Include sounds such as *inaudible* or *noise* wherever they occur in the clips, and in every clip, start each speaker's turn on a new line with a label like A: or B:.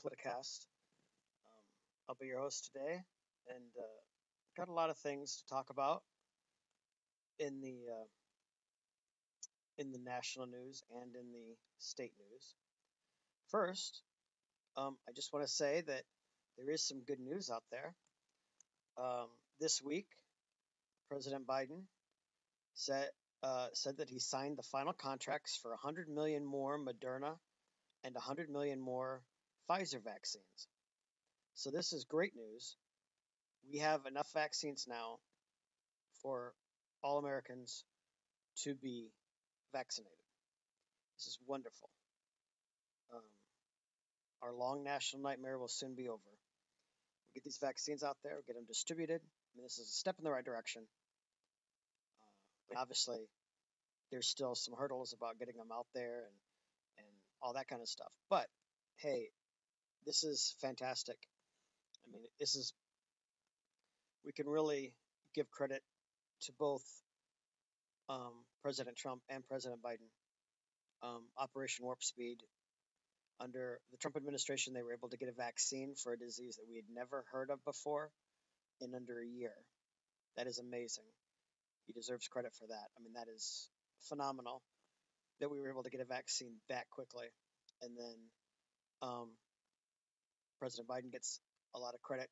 A: Politicast. Um, I'll be your host today, and uh, got a lot of things to talk about in the uh, in the national news and in the state news. First, um, I just want to say that there is some good news out there. Um, this week, President Biden said uh, said that he signed the final contracts for 100 million more Moderna and 100 million more Pfizer vaccines. So this is great news. We have enough vaccines now for all Americans to be vaccinated. This is wonderful. Um, our long national nightmare will soon be over. We get these vaccines out there, get them distributed. I mean, this is a step in the right direction. Uh, but obviously, there's still some hurdles about getting them out there and all that kind of stuff. But hey, this is fantastic. I mean, this is we can really give credit to both um, President Trump and President Biden. Um, Operation Warp Speed. Under the Trump administration, they were able to get a vaccine for a disease that we had never heard of before in under a year. That is amazing. He deserves credit for that. I mean, that is phenomenal that we were able to get a vaccine that quickly. And then um, President Biden gets a lot of credit.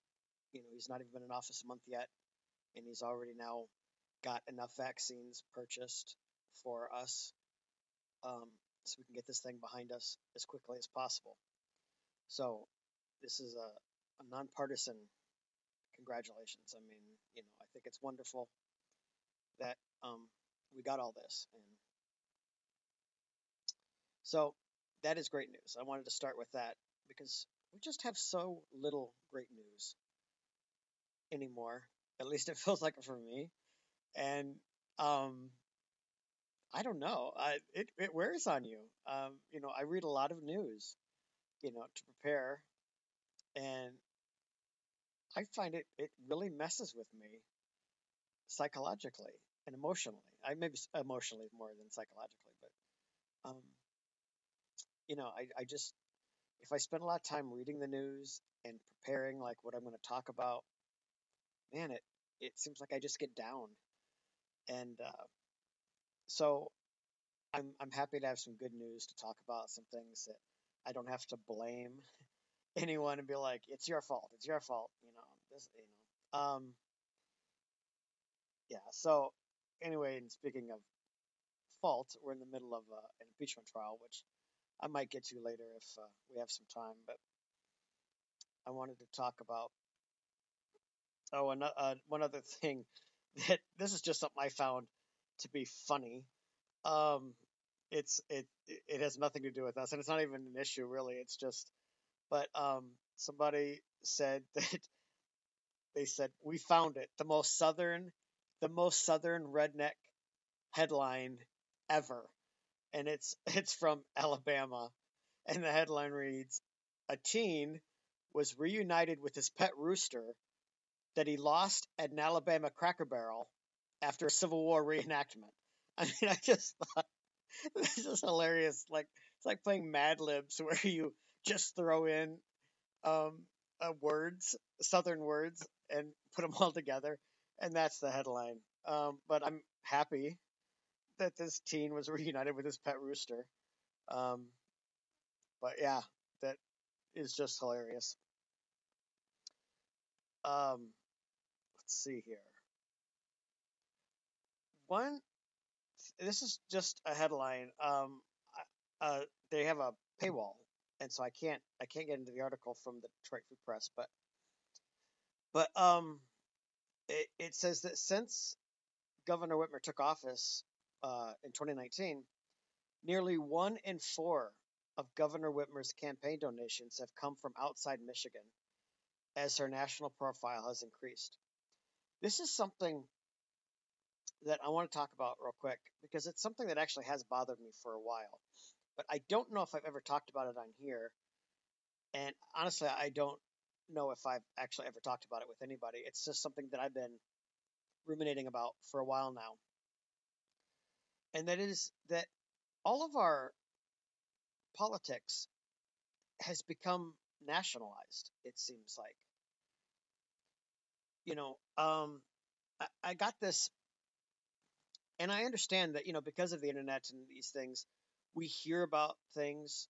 A: You know, he's not even been in office a month yet, and he's already now got enough vaccines purchased for us um, so we can get this thing behind us as quickly as possible. So this is a, a nonpartisan congratulations. I mean, you know, I think it's wonderful that um, we got all this, and so that is great news. I wanted to start with that because we just have so little great news anymore. At least it *laughs* feels like it for me. And um, I don't know. I, it, it wears on you. Um, you know, I read a lot of news, you know, to prepare. And I find it, it really messes with me psychologically and emotionally. I maybe emotionally more than psychologically, but um, you know, I, I just, if I spend a lot of time reading the news and preparing like what I'm going to talk about, man, it, it seems like I just get down. And uh, so I'm, I'm happy to have some good news to talk about, some things that I don't have to blame *laughs* anyone and be like, it's your fault, it's your fault, you know, this, you know. Um, yeah, so anyway, and speaking of fault, we're in the middle of uh, an impeachment trial, which I might get to later if uh, we have some time, but I wanted to talk about. Oh, and uh, one other *laughs* thing that this is just something I found to be funny. Um, it's it it has nothing to do with us, and it's not even an issue really. It's just, but um, somebody said *laughs* that they said we found it, the most southern, the most southern redneck headline ever and it's *laughs* it's from Alabama, and the headline reads: "A teen was reunited with his pet rooster that he lost at an Alabama Cracker Barrel after a Civil War reenactment." *laughs* I mean, I just thought *laughs* this is hilarious. Like it's like playing Mad Libs, where you just throw in um, uh, words, Southern words, and put them all together, and that's the headline. Um, but I'm happy that this teen was *laughs* reunited with his pet rooster. Um, but yeah, that is just hilarious. Um, let's see here. One, this is just a headline. Um, uh, they have a paywall, and so I can't I can't get into the article from the Detroit Free Press, but but um, it, it says that since Governor Whitmer took office, uh, in 2019, nearly one in four of Governor Whitmer's campaign donations have come from outside Michigan as her national profile has increased. This is something that I want to talk about real quick because it's something that actually has bothered me for a while. But I don't know if I've ever talked about it on here. And honestly, I don't know if I've actually ever talked about it with anybody. It's just something that I've been ruminating about for a while now and that is that all of our politics has become nationalized. It seems like. You know, um, I, I got this, and I understand that you know because of the internet and these things, we hear about things,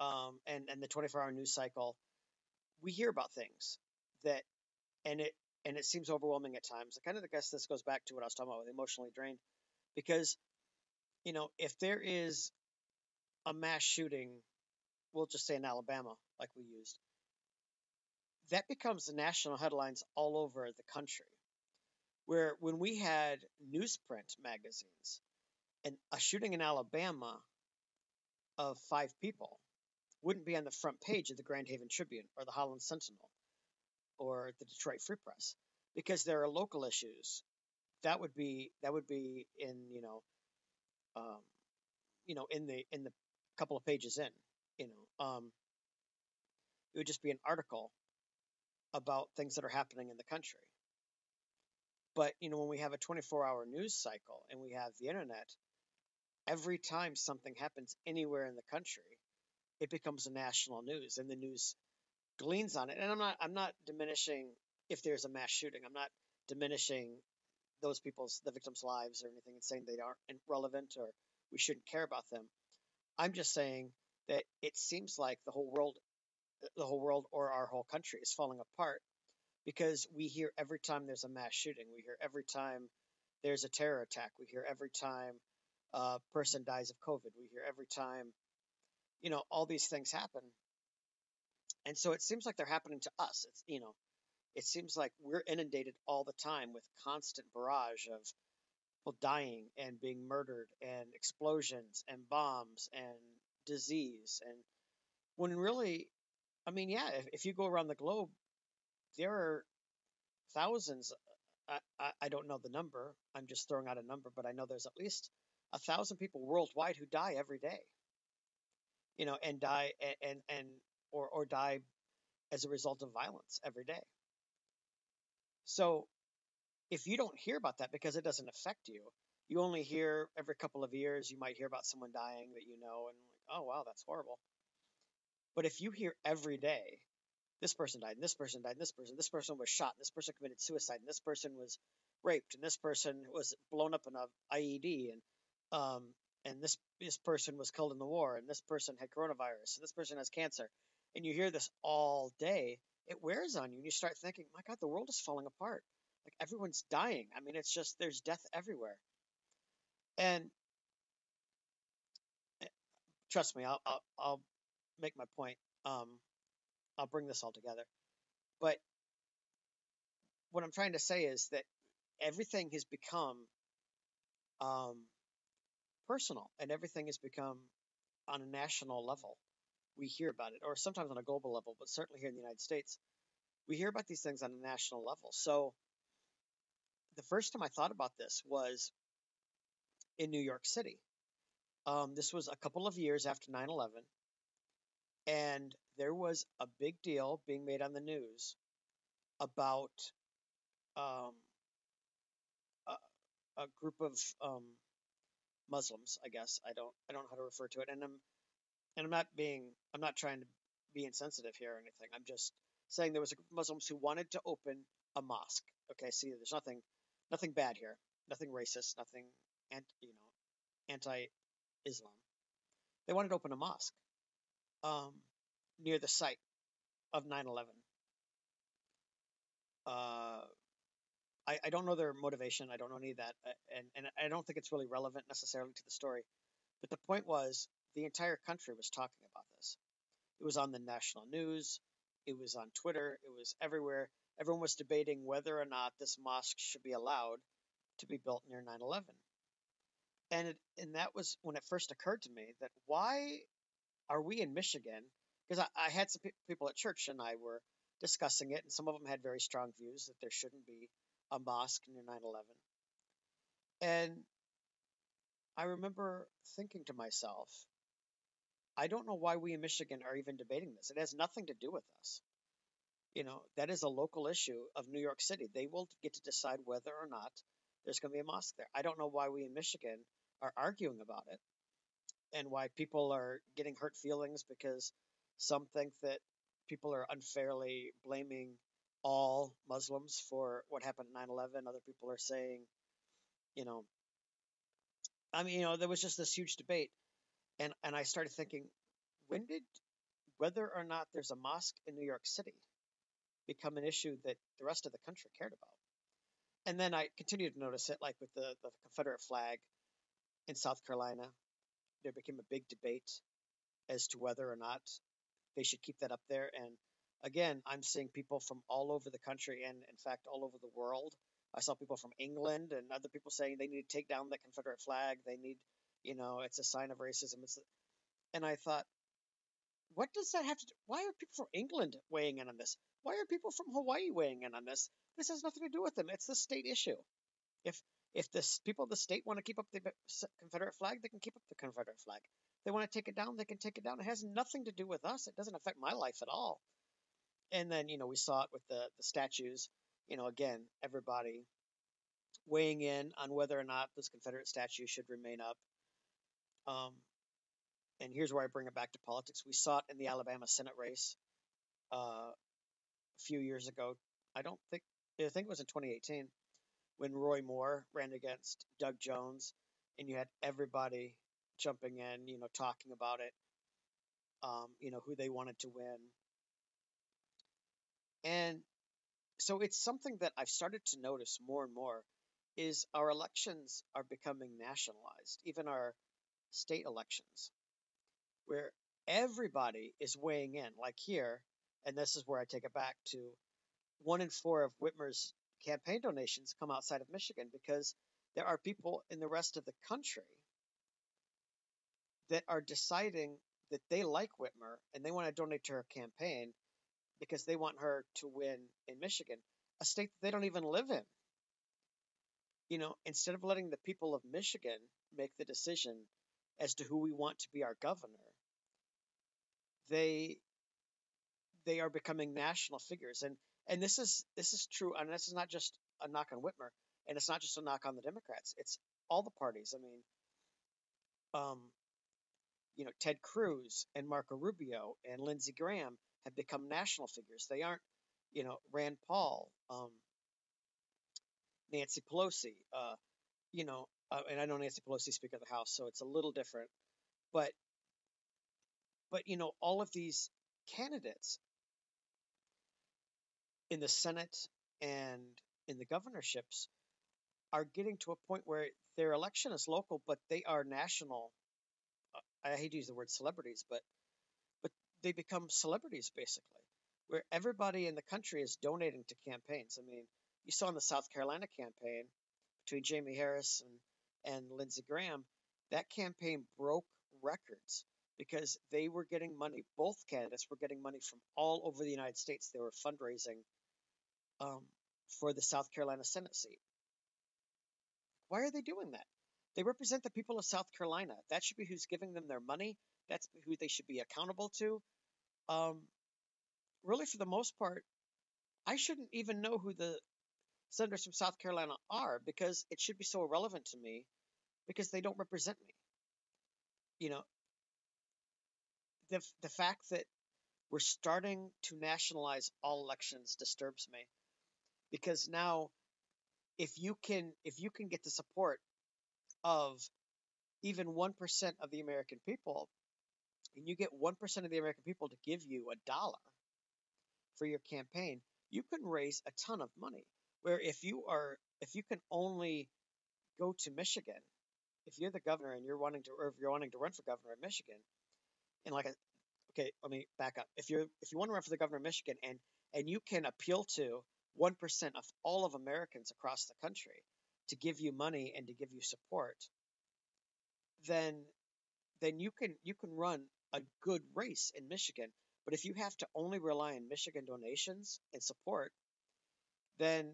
A: um, and and the twenty four hour news cycle, we hear about things that, and it and it seems overwhelming at times. I kind of guess this goes back to what I was talking about with emotionally drained, because, you know, if there is a mass shooting, we'll just say in Alabama, like we used, that becomes the national headlines all over the country. Where when we had newsprint magazines, and a shooting in Alabama of five people wouldn't be on the front page of the Grand Haven Tribune or the Holland Sentinel or the Detroit Free Press because there are local issues. That would be that would be in you know, um, you know in the in the couple of pages in you know um, it would just be an article about things that are happening in the country. But you know when we have a 24 hour news cycle and we have the internet, every time something happens anywhere in the country, it becomes a national news and the news gleans on it. And I'm not I'm not diminishing if there's a mass shooting. I'm not diminishing those people's the victims' lives or anything and saying they aren't relevant or we shouldn't care about them. I'm just saying that it seems like the whole world the whole world or our whole country is falling apart because we hear every time there's a mass shooting, we hear every time there's a terror attack, we hear every time a person dies of COVID, we hear every time, you know, all these things happen. And so it seems like they're happening to us. It's, you know, it seems like we're inundated all the time with constant barrage of people dying and being murdered and explosions and bombs and disease. And when really, I mean, yeah, if, if you go around the globe, there are thousands. I, I, I don't know the number. I'm just throwing out a number, but I know there's at least a thousand people worldwide who die every day. You know, and die and, and, and or, or die as a result of violence every day. So if you don't hear about that because it doesn't affect you, you only hear every couple of years, you might hear about someone dying that you know, and like, oh, wow, that's horrible. But if you hear every day, this person died, and this person died, and this person, this person was shot, and this person committed suicide, and this person was raped, and this person was blown up in a IED, and um, and this this person was killed in the war, and this person had coronavirus, and this person has cancer, and you hear this all day, it wears on you, and you start thinking, my God, the world is falling apart. Like everyone's dying. I mean, it's just there's death everywhere, and eh, trust me, I'll I'll, I'll make my point. Um, I'll bring this all together, but what I'm trying to say is that everything has become um, personal, and everything has become on a national level we hear about it, or sometimes on a global level, but certainly here in the United States, we hear about these things on a national level. So the first time I thought about this was in New York City. Um, this was a couple of years after 9 11, and there was a big deal being made on the news about um, a, a, group of um, Muslims, I guess. I don't I don't know how to refer to it, and I'm and I'm not being, I'm not trying to be insensitive here or anything. I'm just saying there was a group of Muslims who wanted to open a mosque. Okay, see, there's nothing, nothing bad here, nothing racist, nothing, anti, you know, anti-Islam. They wanted to open a mosque um, near the site of 9/11. Uh, I, I don't know their motivation. I don't know any of that, uh, and and I don't think it's really relevant necessarily to the story. But the point was, the entire country was talking about this. It was on the national news, it was on Twitter, it was everywhere. Everyone was debating whether or not this mosque should be allowed to be built near 9 11. And, and that was when it first occurred to me that why are we in Michigan? Because I, I, had some pe- people at church and I were discussing it, and some of them had very strong views that there shouldn't be a mosque near 9 11. And I remember thinking to myself, I don't know why we in Michigan are even debating this. It has nothing to do with us. You know, that is a local issue of New York City. They will get to decide whether or not there's going to be a mosque there. I don't know why we in Michigan are arguing about it and why people are getting hurt feelings because some think that people are unfairly blaming all Muslims for what happened at 9/11. Other people are saying, you know, I mean, you know, there was just this huge debate, and and I started thinking, when did whether or not there's a mosque in New York City become an issue that the rest of the country cared about? And then I continued to notice it, like with the, the Confederate flag in South Carolina. There became a big debate as to whether or not they should keep that up there. And again, I'm seeing people from all over the country and, in fact, all over the world. I saw people from England and other people saying they need to take down the Confederate flag. They need, you know, it's a sign of racism. It's, and I thought, what does that have to do? Why are people from England weighing in on this? Why are people from Hawaii weighing in on this? This has nothing to do with them. It's the state issue. If if the people of the state want to keep up the Confederate flag, they can keep up the Confederate flag. They want to take it down, they can take it down. It has nothing to do with us. It doesn't affect my life at all. And then, you know, we saw it with the, the statues. You know, again, everybody weighing in on whether or not this Confederate statue should remain up. Um, and here's where I bring it back to politics. We saw it in the Alabama Senate race uh, a few years ago. I don't think I think it was in 2018 when Roy Moore ran against Doug Jones, and you had everybody jumping in, you know, talking about it, um, you know, who they wanted to win. And so it's something that I've started to notice more and more is our elections are becoming nationalized, even our state elections, where everybody is weighing in. Like here, and this is where I take it back to one in four of Whitmer's campaign donations come outside of Michigan because there are people in the rest of the country that are deciding that they like Whitmer and they want to donate to her campaign because they want her to win in Michigan, a state that they don't even live in. You know, instead of letting the people of Michigan make the decision as to who we want to be our governor, they they are becoming national figures. And and this is this is true. And this is not just a knock on Whitmer and it's not just a knock on the Democrats. It's all the parties. I mean um you know, Ted Cruz and Marco Rubio and Lindsey Graham have become national figures. They aren't, you know, Rand Paul, um, Nancy Pelosi, uh, you know, uh, and I know Nancy Pelosi, Speaker of the House, so it's a little different, but, but you know, all of these candidates in the Senate and in the governorships are getting to a point where their election is local, but they are national I hate to use the word celebrities, but but they become celebrities basically, where everybody in the country is donating to campaigns. I mean, you saw in the South Carolina campaign between Jamie Harris and and Lindsey Graham, that campaign broke records because they were getting money. Both candidates were getting money from all over the United States. They were fundraising um, for the South Carolina Senate seat. Why are they doing that? They represent the people of South Carolina. That should be who's giving them their money. That's who they should be accountable to. Um, really, for the most part, I shouldn't even know who the senators from South Carolina are because it should be so irrelevant to me because they don't represent me. You know, the the fact that we're starting to nationalize all elections disturbs me because now if you can if you can get the support of even 1% of the American people, and you get 1% of the American people to give you a dollar for your campaign, you can raise a ton of money. Where if you are, if you can only go to Michigan, if you're the governor and you're wanting to, or if you're wanting to run for governor of Michigan, and like, a, okay, let me back up. If you're, if you want to run for the governor of Michigan, and and you can appeal to one percent of all of Americans across the country, to give you money and to give you support, then then you can you can run a good race in Michigan. But if you have to only rely on Michigan donations and support, then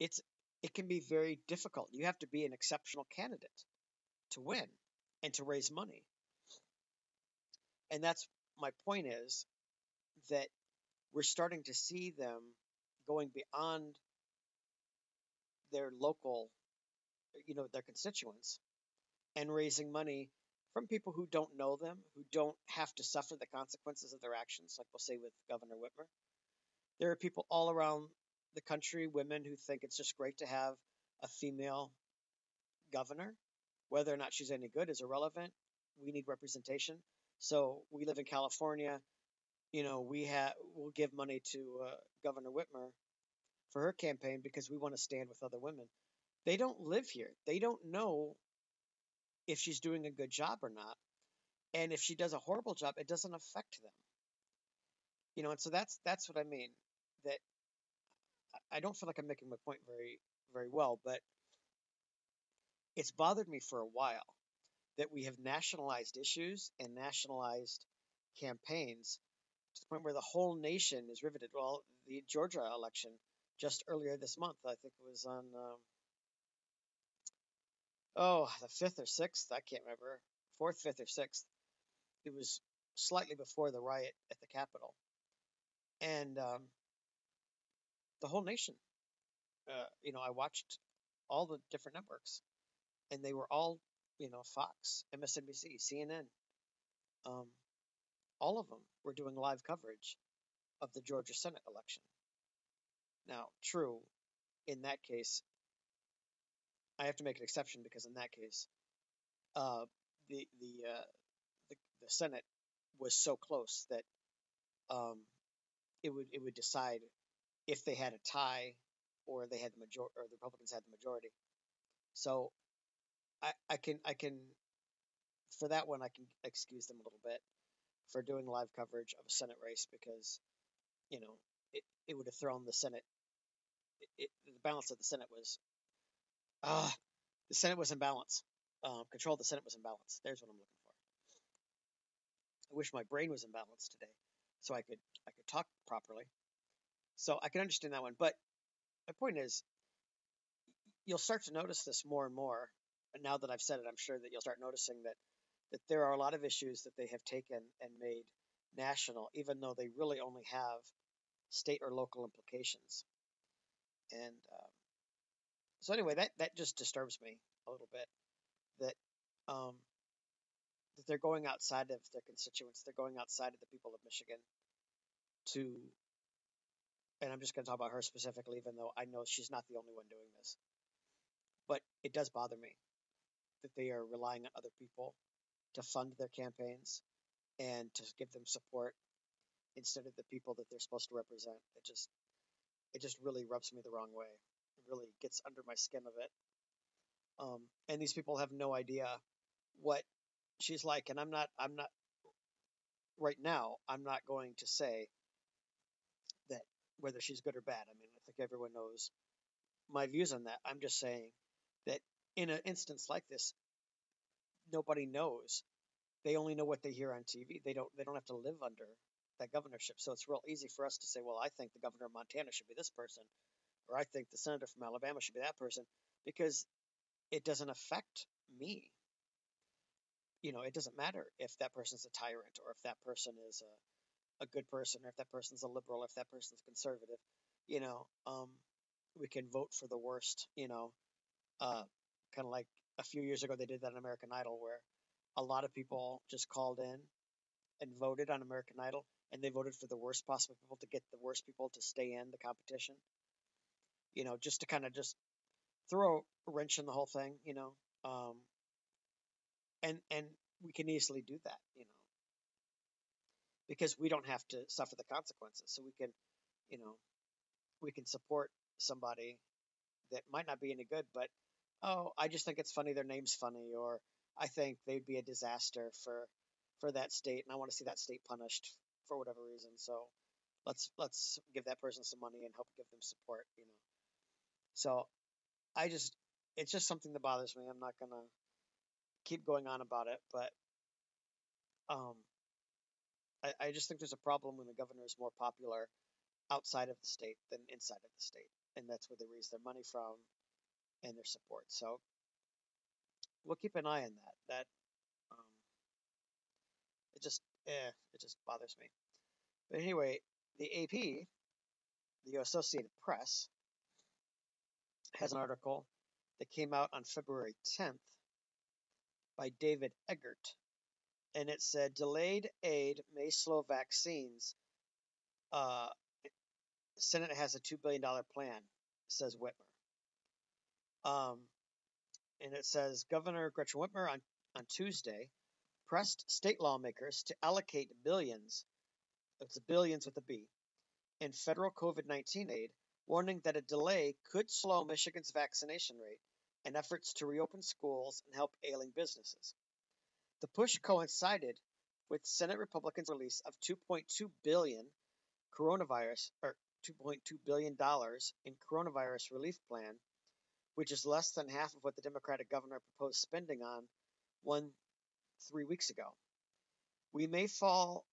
A: it's it can be very difficult. You have to be an exceptional candidate to win and to raise money. And that's my point is that we're starting to see them going beyond their local, you know, their constituents and raising money from people who don't know them, who don't have to suffer the consequences of their actions, like we'll say with Governor Whitmer. There are people all around the country, women who think it's just great to have a female governor. Whether or not she's any good is irrelevant. We need representation. So we live in California. You know, we have we'll give money to uh, Governor Whitmer for her campaign because we want to stand with other women. They don't live here. They don't know if she's doing a good job or not. And if she does a horrible job, it doesn't affect them. You know, and so that's that's what I mean. That I don't feel like I'm making my point very very well, but it's bothered me for a while that we have nationalized issues and nationalized campaigns to the point where the whole nation is riveted. Well, the Georgia election just earlier this month, I think it was on, um, oh, the fifth or sixth, I can't remember, fourth, fifth, or sixth. It was slightly before the riot at the Capitol. And um, the whole nation, uh, you know, I watched all the different networks and they were all, you know, Fox, MSNBC, CNN, um, all of them were doing live coverage of the Georgia Senate election. Now, true, in that case, I have to make an exception because in that case, uh, the the, uh, the the Senate was so close that um, it would it would decide if they had a tie or they had the major or the Republicans had the majority. So I, I can I can for that one I can excuse them a little bit for doing live coverage of a Senate race because you know it, it would have thrown the Senate it, it, the balance of the Senate was ah uh, the Senate was in balance. Um, control of the Senate was in balance. There's what I'm looking for. I wish my brain was in balance today so I could I could talk properly so I can understand that one but my point is you'll start to notice this more and more and now that I've said it, I'm sure that you'll start noticing that that there are a lot of issues that they have taken and made national, even though they really only have state or local implications. And um, so, anyway, that that just disturbs me a little bit that um, that they're going outside of their constituents. They're going outside of the people of Michigan to, and I'm just going to talk about her specifically, even though I know she's not the only one doing this. But it does bother me that they are relying on other people to fund their campaigns and to give them support instead of the people that they're supposed to represent. It just it just really rubs me the wrong way. It really gets under my skin of it. Um, and these people have no idea what she's like. And I'm not I'm not right now. I'm not going to say whether she's good or bad. I mean, I think everyone knows my views on that. I'm just saying that in an instance like this, nobody knows. They only know what they hear on TV. They don't they don't have to live under that governorship. So it's real easy for us to say, well, I think the governor of Montana should be this person, or I think the senator from Alabama should be that person, because it doesn't affect me. You know, it doesn't matter if that person's a tyrant or if that person is a, a good person or if that person's a liberal, if that person's conservative. You know, um, we can vote for the worst, you know, uh, kind of like a few years ago they did that on American Idol, where a lot of people just called in and voted on American Idol, and they voted for the worst possible people to get the worst people to stay in the competition. You know, just to kind of just throw a wrench in the whole thing. You know, um, and and we can easily do that. You know, because we don't have to suffer the consequences, so we can, you know, we can support somebody that might not be any good, but oh, I just think it's funny. Their name's funny, or I think they'd be a disaster for for that state, and I want to see that state punished for whatever reason. So let's let's give that person some money and help give them support. You know. So I just it's just something that bothers me. I'm not gonna keep going on about it, but um, I, I just think there's a problem when the governor is more popular outside of the state than inside of the state, and that's where they raise their money from and their support. So we'll keep an eye on that. That um, it just eh, it just bothers me. But anyway, the AP, the Associated Press, has an article that came out on February 10th by David Eggert. And it said delayed aid may slow vaccines. Uh, Senate has a $2 billion plan, says Whitmer. Um, and it says Governor Gretchen Whitmer on, on Tuesday pressed state lawmakers to allocate billions, it's billions with a B, in federal COVID 19 aid, warning that a delay could slow Michigan's vaccination rate and efforts to reopen schools and help ailing businesses. The push coincided with Senate Republicans' release of 2.2 billion coronavirus or 2.2 billion dollars in coronavirus relief plan, which is less than half of what the Democratic governor proposed spending on one three weeks ago. We may fall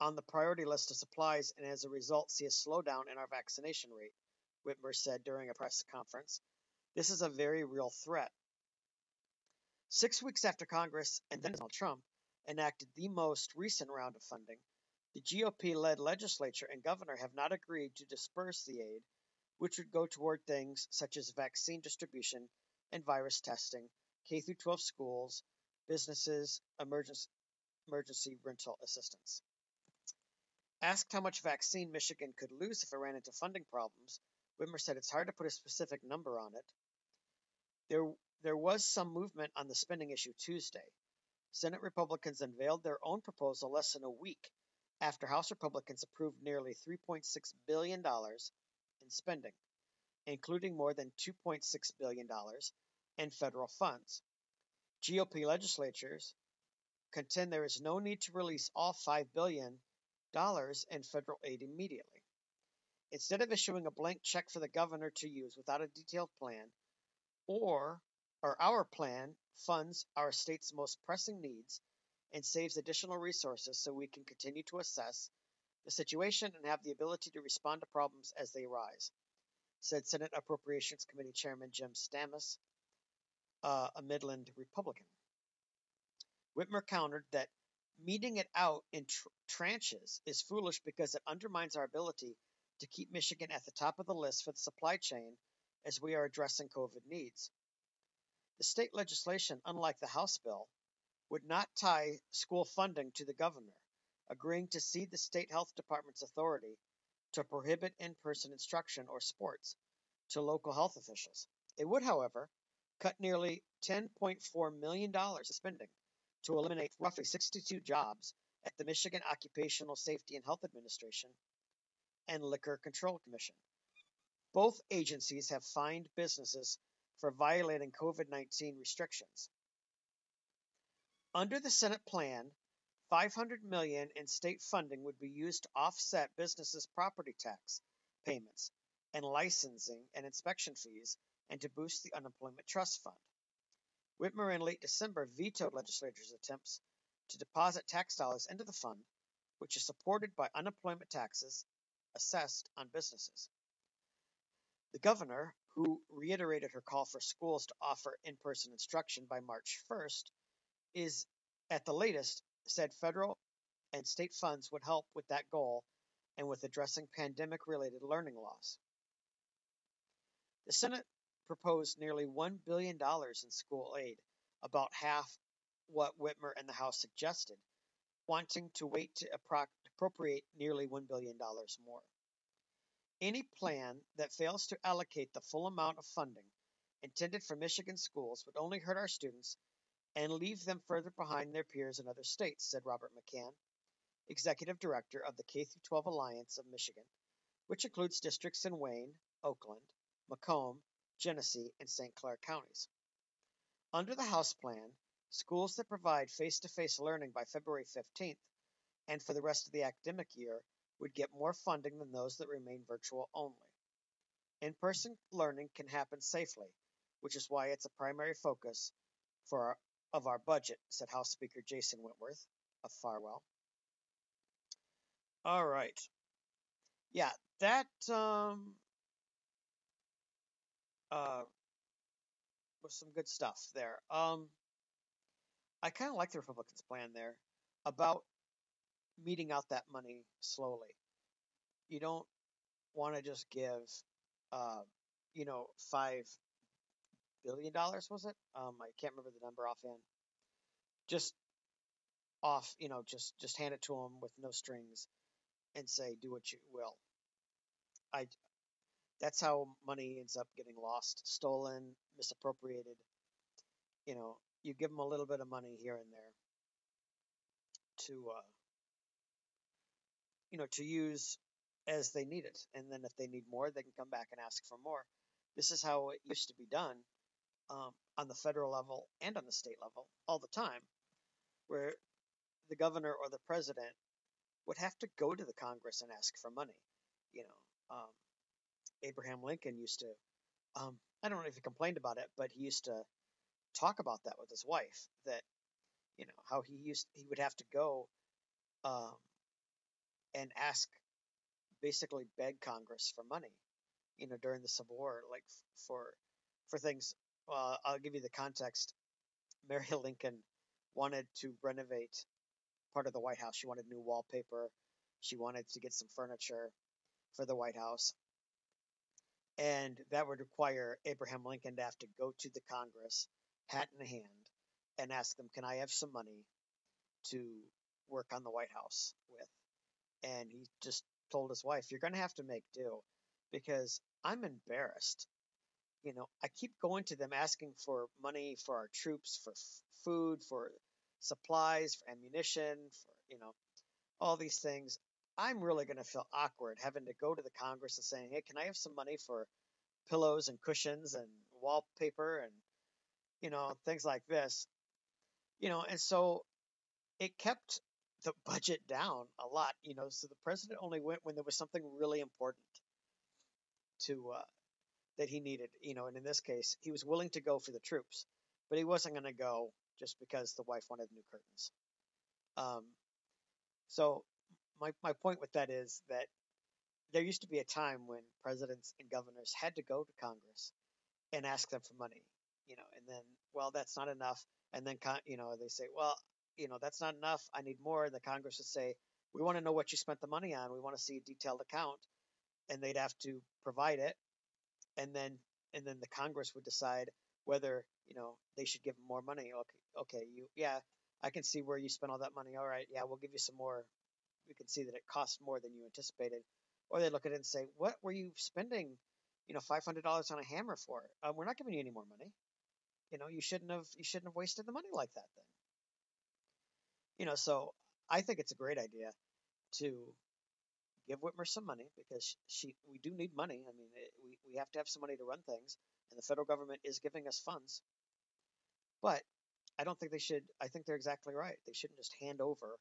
A: on the priority list of supplies and as a result see a slowdown in our vaccination rate, Whitmer said during a press conference. This is a very real threat. Six weeks after Congress and then Donald Trump enacted the most recent round of funding, the GOP led legislature and governor have not agreed to disperse the aid, which would go toward things such as vaccine distribution and virus testing, K 12 schools, businesses, emergency, emergency rental assistance. Asked how much vaccine Michigan could lose if it ran into funding problems, Whitmer said it's hard to put a specific number on it. There, there was some movement on the spending issue Tuesday. Senate Republicans unveiled their own proposal less than a week after House Republicans approved nearly $3.6 billion in spending, including more than $2.6 billion in federal funds. GOP legislatures contend there is no need to release all $5 billion in federal aid immediately. Instead of issuing a blank check for the governor to use without a detailed plan, or, or our plan funds our state's most pressing needs and saves additional resources so we can continue to assess the situation and have the ability to respond to problems as they arise, said Senate Appropriations Committee Chairman Jim Stamas, uh, a Midland Republican. Whitmer countered that meting it out in tr- tranches is foolish because it undermines our ability to keep Michigan at the top of the list for the supply chain as we are addressing COVID needs. The state legislation, unlike the House bill, would not tie school funding to the governor, agreeing to cede the state health department's authority to prohibit in person instruction or sports to local health officials. It would, however, cut nearly $10.4 million of spending to eliminate roughly 62 jobs at the Michigan Occupational Safety and Health Administration and Liquor Control Commission. Both agencies have fined businesses for violating COVID 19 restrictions. Under the Senate plan, 500 million in state funding would be used to offset businesses' property tax payments and licensing and inspection fees and to boost the unemployment trust fund. Whitmer in late December vetoed legislators' attempts to deposit tax dollars into the fund, which is supported by unemployment taxes assessed on businesses. The governor, who reiterated her call for schools to offer in person instruction by March 1st, is at the latest said federal and state funds would help with that goal and with addressing pandemic related learning loss. The Senate proposed nearly $1 billion in school aid, about half what Whitmer and the House suggested, wanting to wait to appropriate nearly $1 billion more. Any plan that fails to allocate the full amount of funding intended for Michigan schools would only hurt our students and leave them further behind their peers in other states, said Robert McCann, Executive Director of the K 12 Alliance of Michigan, which includes districts in Wayne, Oakland, Macomb, Genesee, and St. Clair counties. Under the House plan, schools that provide face to face learning by February 15th and for the rest of the academic year would get more funding than those that remain virtual only. In person learning can happen safely, which is why it's a primary focus for our, of our budget, said House Speaker Jason Wentworth of Farwell. All right. Yeah, that um, uh, was some good stuff there. Um, I kind of like the Republicans' plan there about meting out that money slowly. You don't want to just give, uh, you know, five billion dollars was it? Um, I can't remember the number offhand. just off, you know, just just hand it to them with no strings and say do what you will. I that's how money ends up getting lost, stolen, misappropriated. You know, you give them a little bit of money here and there to uh, you know to use as they need it, and then if they need more, they can come back and ask for more. This is how it used to be done um, on the federal level and on the state level all the time, where the governor or the president would have to go to the Congress and ask for money. You know, um, Abraham Lincoln used to. Um, I don't know if he complained about it, but he used to talk about that with his wife. That you know how he used he would have to go um, and ask, basically beg Congress for money. You know, during the Civil War, like for for things. Well, I'll give you the context. *laughs* Mary Lincoln wanted to renovate part of the White House. She wanted new wallpaper. She wanted to get some furniture for the White House. And that would require Abraham Lincoln to have to go to the Congress, hat in hand, and ask them, Can I have some money to work on the White House with? And he just told his wife, You're going to have to make do because I'm embarrassed. You know, I keep going to them asking for money for our troops, for f- food, for supplies, for ammunition, for, you know, all these things. I'm really going to feel awkward having to go to the Congress and saying, hey, can I have some money for pillows and cushions and wallpaper and, you know, things like this? You know, and so it kept the budget down a lot, you know, so the president only went when there was something really important to, uh, that he needed, you know, and in this case, he was willing to go for the troops, but he wasn't going to go just because the wife wanted new curtains. Um, so my, my point with that is that there used to be a time when presidents and governors had to go to Congress and ask them for money, you know, and then, well, that's not enough. And then, you know, they say, well, you know, that's not enough. I need more. And the Congress would say, we want to know what you spent the money on. We want to see a detailed account. And they'd have to provide it. And then, and then the Congress would decide whether, you know, they should give more money. Okay, okay, you, yeah, I can see where you spent all that money. All right, yeah, we'll give you some more we can see that it costs more than you anticipated. Or they look at it and say, what were you spending, you know, $500 on a hammer for? Uh, we're not giving you any more money. You know, you shouldn't have, you shouldn't have wasted the money like that then. You know, so I think it's a great idea to give Whitmer some money because she, we do need money. I mean, it, we, we have to have some money to run things and the federal government is giving us funds. But I don't think they should, I think they're exactly right. They shouldn't just hand over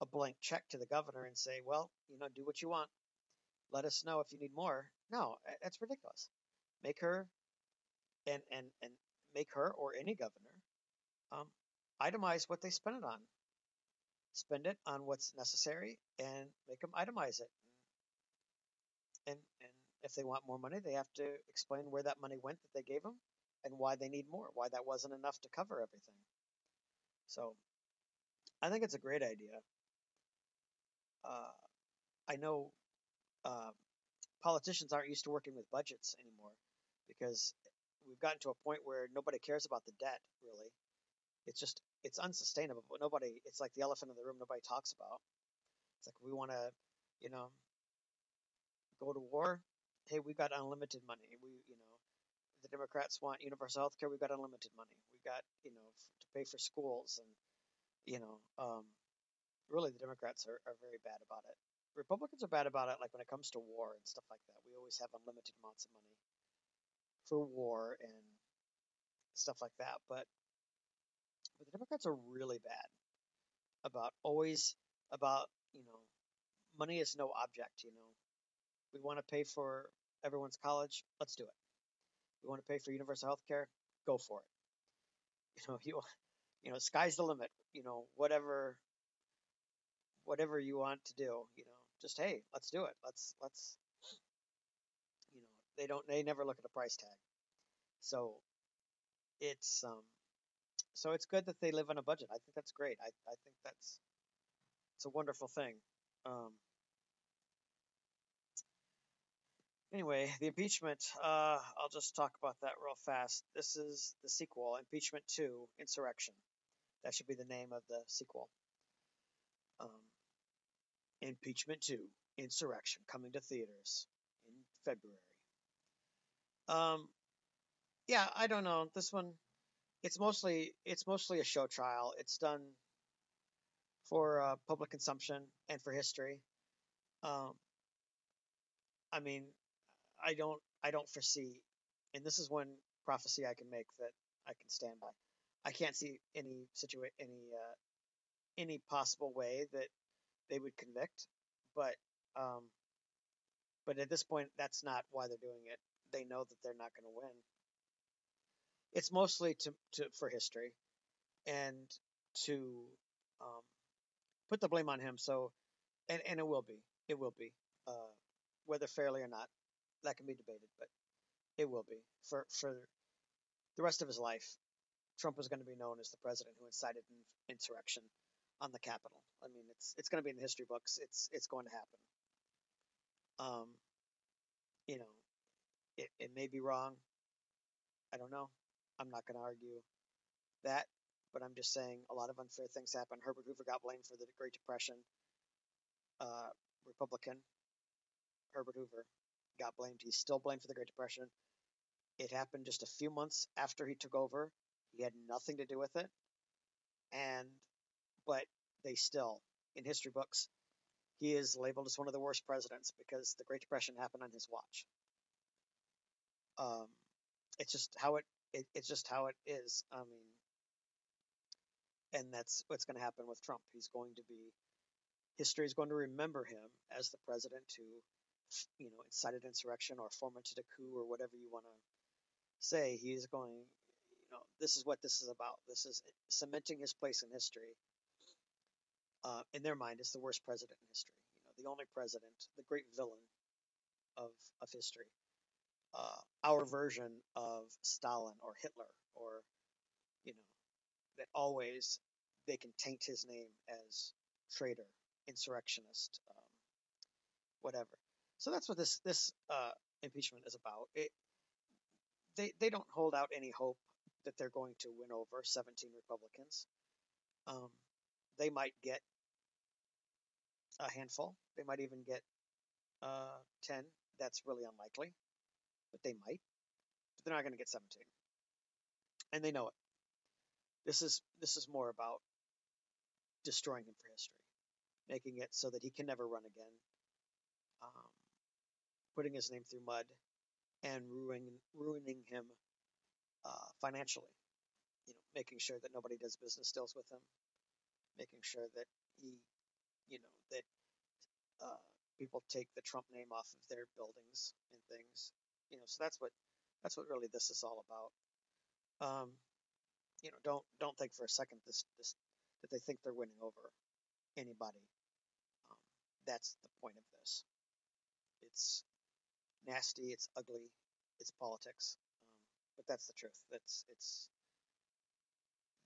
A: a blank check to the governor and say, well, you know, do what you want. Let us know if you need more. No, that's ridiculous. Make her and and and make her or any governor um, itemize what they spend it on. Spend it on what's necessary and make them itemize it. And and if they want more money, they have to explain where that money went that they gave them and why they need more, why that wasn't enough to cover everything. So I think it's a great idea uh, I know uh, politicians aren't used to working with budgets anymore because we've gotten to a point where nobody cares about the debt really. It's just it's unsustainable. But Nobody. It's like the elephant in the room. Nobody talks about. It's like we want to, you know, go to war. Hey, we've got unlimited money. We, you know, the Democrats want universal health care. We've got unlimited money. We've got, you know, to pay for schools and, you know, um, really the Democrats are, are very bad about it. Republicans are bad about it, like when it comes to war and stuff like that. We always have unlimited amounts of money for war and stuff like that. But but the Democrats are really bad about always about you know money is no object. You know, we want to pay for everyone's college. Let's do it. We want to pay for universal health care. Go for it. You know, *laughs* you you know, sky's the limit. You know, whatever whatever you want to do, you know, just hey, let's do it. Let's let's you know, they don't they never look at a price tag. So it's um so it's good that they live on a budget. I think that's great. I, I think that's it's a wonderful thing. Um, anyway, the impeachment. Uh, I'll just talk about that real fast. This is the sequel, impeachment two, insurrection. That should be the name of the sequel. Um, Impeachment 2, Insurrection, coming to theaters in February. Um, yeah, I don't know. This one, it's mostly it's mostly a show trial. It's done for uh, public consumption and for history. Um, I mean, I don't I don't foresee, and this is one prophecy I can make that I can stand by. I can't see any situa- any uh, any possible way that they would convict, but um, but at this point, that's not why they're doing it. They know that they're not going to win. It's mostly to, to for history, and to um, put the blame on him. So, and and it will be, it will be, uh, whether fairly or not, that can be debated, but it will be for for the rest of his life. Trump is going to be known as the president who incited an insurrection on the Capitol. I mean, it's it's going to be in the history books. It's it's going to happen. Um, you know, it, it may be wrong. I don't know. I'm not going to argue that, but I'm just saying a lot of unfair things happen. Herbert Hoover got blamed for the Great Depression. Uh, Republican Herbert Hoover got blamed. He's still blamed for the Great Depression. It happened just a few months after he took over. He had nothing to do with it. And, but they still, in history books, he is labeled as one of the worst presidents because the Great Depression happened on his watch. Um, it's just how it, it it's just how it is. I mean, and that's what's going to happen with Trump. He's going to be history is going to remember him as the president who, you know, incited insurrection or fomented a coup or whatever you want to say. He's going, you know, this is what this is about. This is cementing his place in history. Uh, in their mind, is the worst president in history. You know, the only president, the great villain of of history. Uh, our version of Stalin or Hitler or, you know, that always they can taint his name as traitor, insurrectionist, um, whatever. So that's what this this uh, impeachment is about. It, they they don't hold out any hope that they're going to win over 17 Republicans. Um, they might get a handful. They might even get uh, 10. That's really unlikely, but they might. But they're not going to get 17, and they know it. This is this is more about destroying him for history, making it so that he can never run again, um, putting his name through mud, and ruining ruining him uh, financially. You know, making sure that nobody does business deals with him, making sure that he, you know, that uh, people take the Trump name off of their buildings and things. You know, so that's what that's what really this is all about. Um, you know, don't don't think for a second this this that they think they're winning over anybody. Um, that's the point of this. It's nasty. It's ugly. It's politics. Um, but that's the truth. That's it's.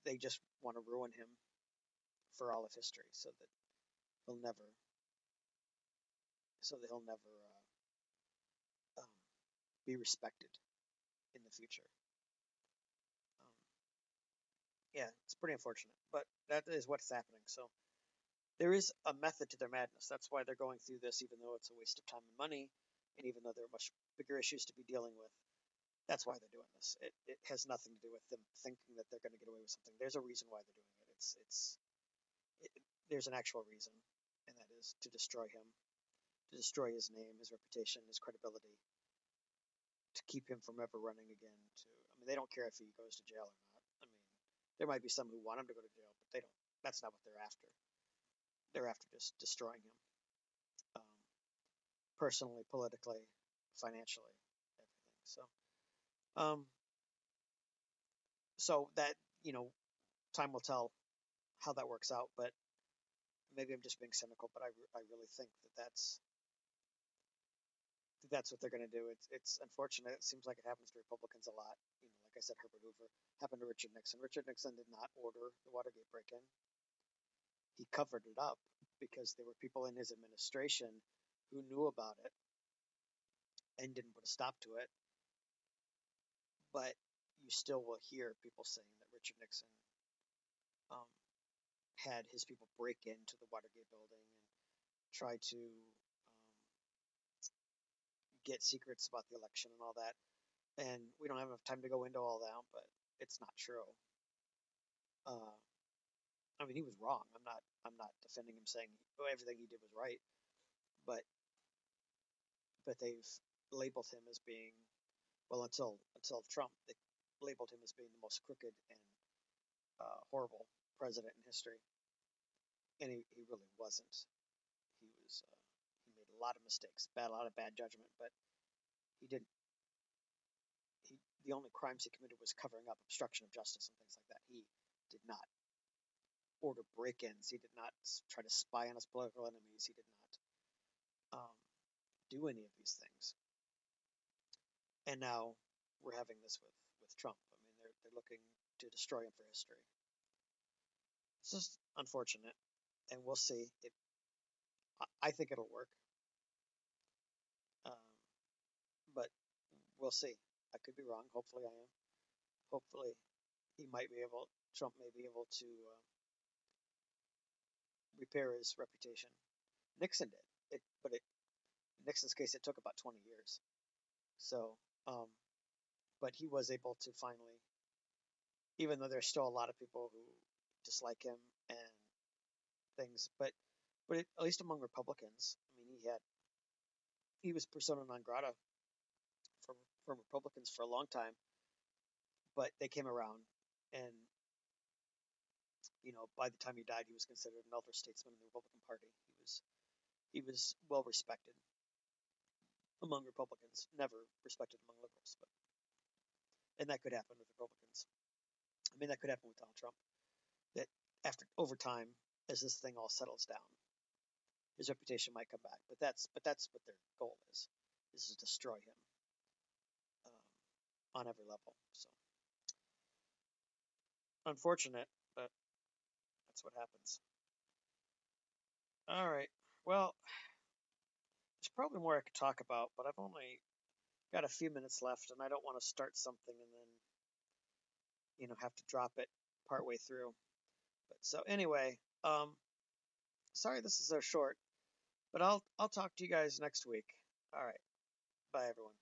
A: They just want to ruin him for all of history, so that he'll never. So that he'll never uh, be respected in the future. Um, yeah, it's pretty unfortunate, but that is what's happening. So there is a method to their madness. That's why they're going through this, even though it's a waste of time and money, and even though there are much bigger issues to be dealing with. That's why they're doing this. It, it has nothing to do with them thinking that they're going to get away with something. There's a reason why they're doing it. It's it's it, there's an actual reason, and that is to destroy him, to destroy his name, his reputation, his credibility, to keep him from ever running again. To I mean, they don't care if he goes to jail or not. I mean, there might be some who want him to go to jail, but they don't. That's not what they're after. They're after just destroying him, um, personally, politically, financially, everything. So, um, so that you know, time will tell how that works out. But maybe I'm just being cynical, but I, I really think that that's that that's what they're going to do. It's it's unfortunate. It seems like it happens to Republicans a lot. You know, like I said, Herbert Hoover happened to Richard Nixon. Richard Nixon did not order the Watergate break-in. He covered it up because there were people in his administration who knew about it and didn't put a stop to it. But you still will hear people saying that Richard Nixon um, had his people break into the Watergate building and try to get secrets about the election and all that. And we don't have enough time to go into all that, but it's not true. Uh, I mean, he was wrong. I'm not. I'm not defending him, saying everything he did was right, but but they've labeled him as being well until until Trump they labeled him as being the most crooked and uh, horrible president in history, and he, he really wasn't. He was uh, a lot of mistakes, bad a lot of bad judgment, but he didn't. He the only crimes he committed was covering up obstruction of justice and things like that. He did not order break-ins. He did not try to spy on his political enemies. He did not um, do any of these things. And now we're having this with, with Trump. I mean, they're, they're looking to destroy him for history. It's just unfortunate, and we'll see. It, I think it'll work, um, but we'll see. I could be wrong. Hopefully, I am. Hopefully, he might be able. Trump may be able to uh, repair his reputation. Nixon did it, but it in Nixon's case it took about 20 years. So, um, but he was able to finally, even though there's still a lot of people who dislike him and things, but but it, at least among Republicans, I mean, he had he was persona non grata from Republicans for a long time, but they came around and you know, by the time he died, he was considered an elder statesman in the Republican Party. He was he was well respected among Republicans, never respected among liberals, but and that could happen with Republicans. I mean, that could happen with Donald Trump. That after over time, as this thing all settles down, his reputation might come back. But that's but that's what their goal is: is to destroy him on every level. So unfortunate, but that's what happens. All right. Well, there's probably more I could talk about, but I've only got a few minutes left, and I don't want to start something and then, you know, have to drop it partway through. But so anyway, um, sorry this is so short, but I'll I'll talk to you guys next week. All right. Bye everyone.